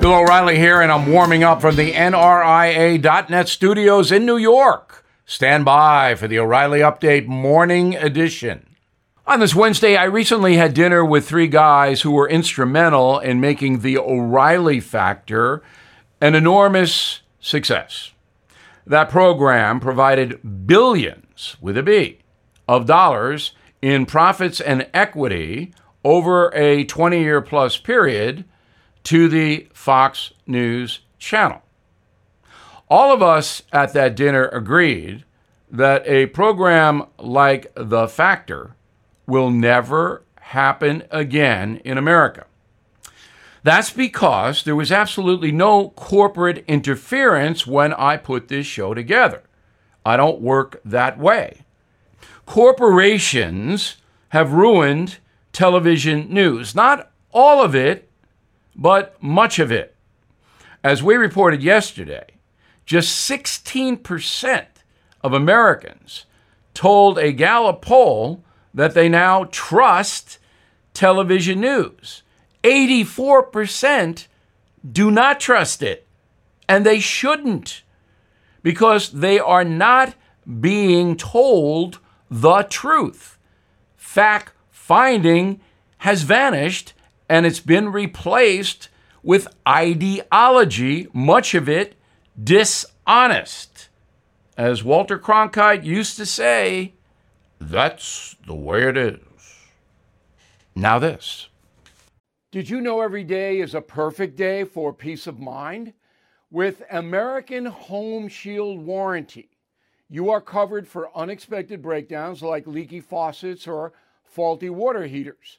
Bill O'Reilly here, and I'm warming up from the NRIA.net studios in New York. Stand by for the O'Reilly Update Morning Edition. On this Wednesday, I recently had dinner with three guys who were instrumental in making the O'Reilly Factor an enormous success. That program provided billions, with a B, of dollars in profits and equity over a 20 year plus period to the Fox News channel. All of us at that dinner agreed that a program like The Factor will never happen again in America. That's because there was absolutely no corporate interference when I put this show together. I don't work that way. Corporations have ruined television news. Not all of it, but much of it. As we reported yesterday, just 16% of Americans told a Gallup poll that they now trust television news. 84% do not trust it, and they shouldn't because they are not being told the truth. Fact finding has vanished and it's been replaced with ideology, much of it dishonest. As Walter Cronkite used to say, that's the way it is. Now, this. Did you know every day is a perfect day for peace of mind? With American Home Shield Warranty, you are covered for unexpected breakdowns like leaky faucets or faulty water heaters.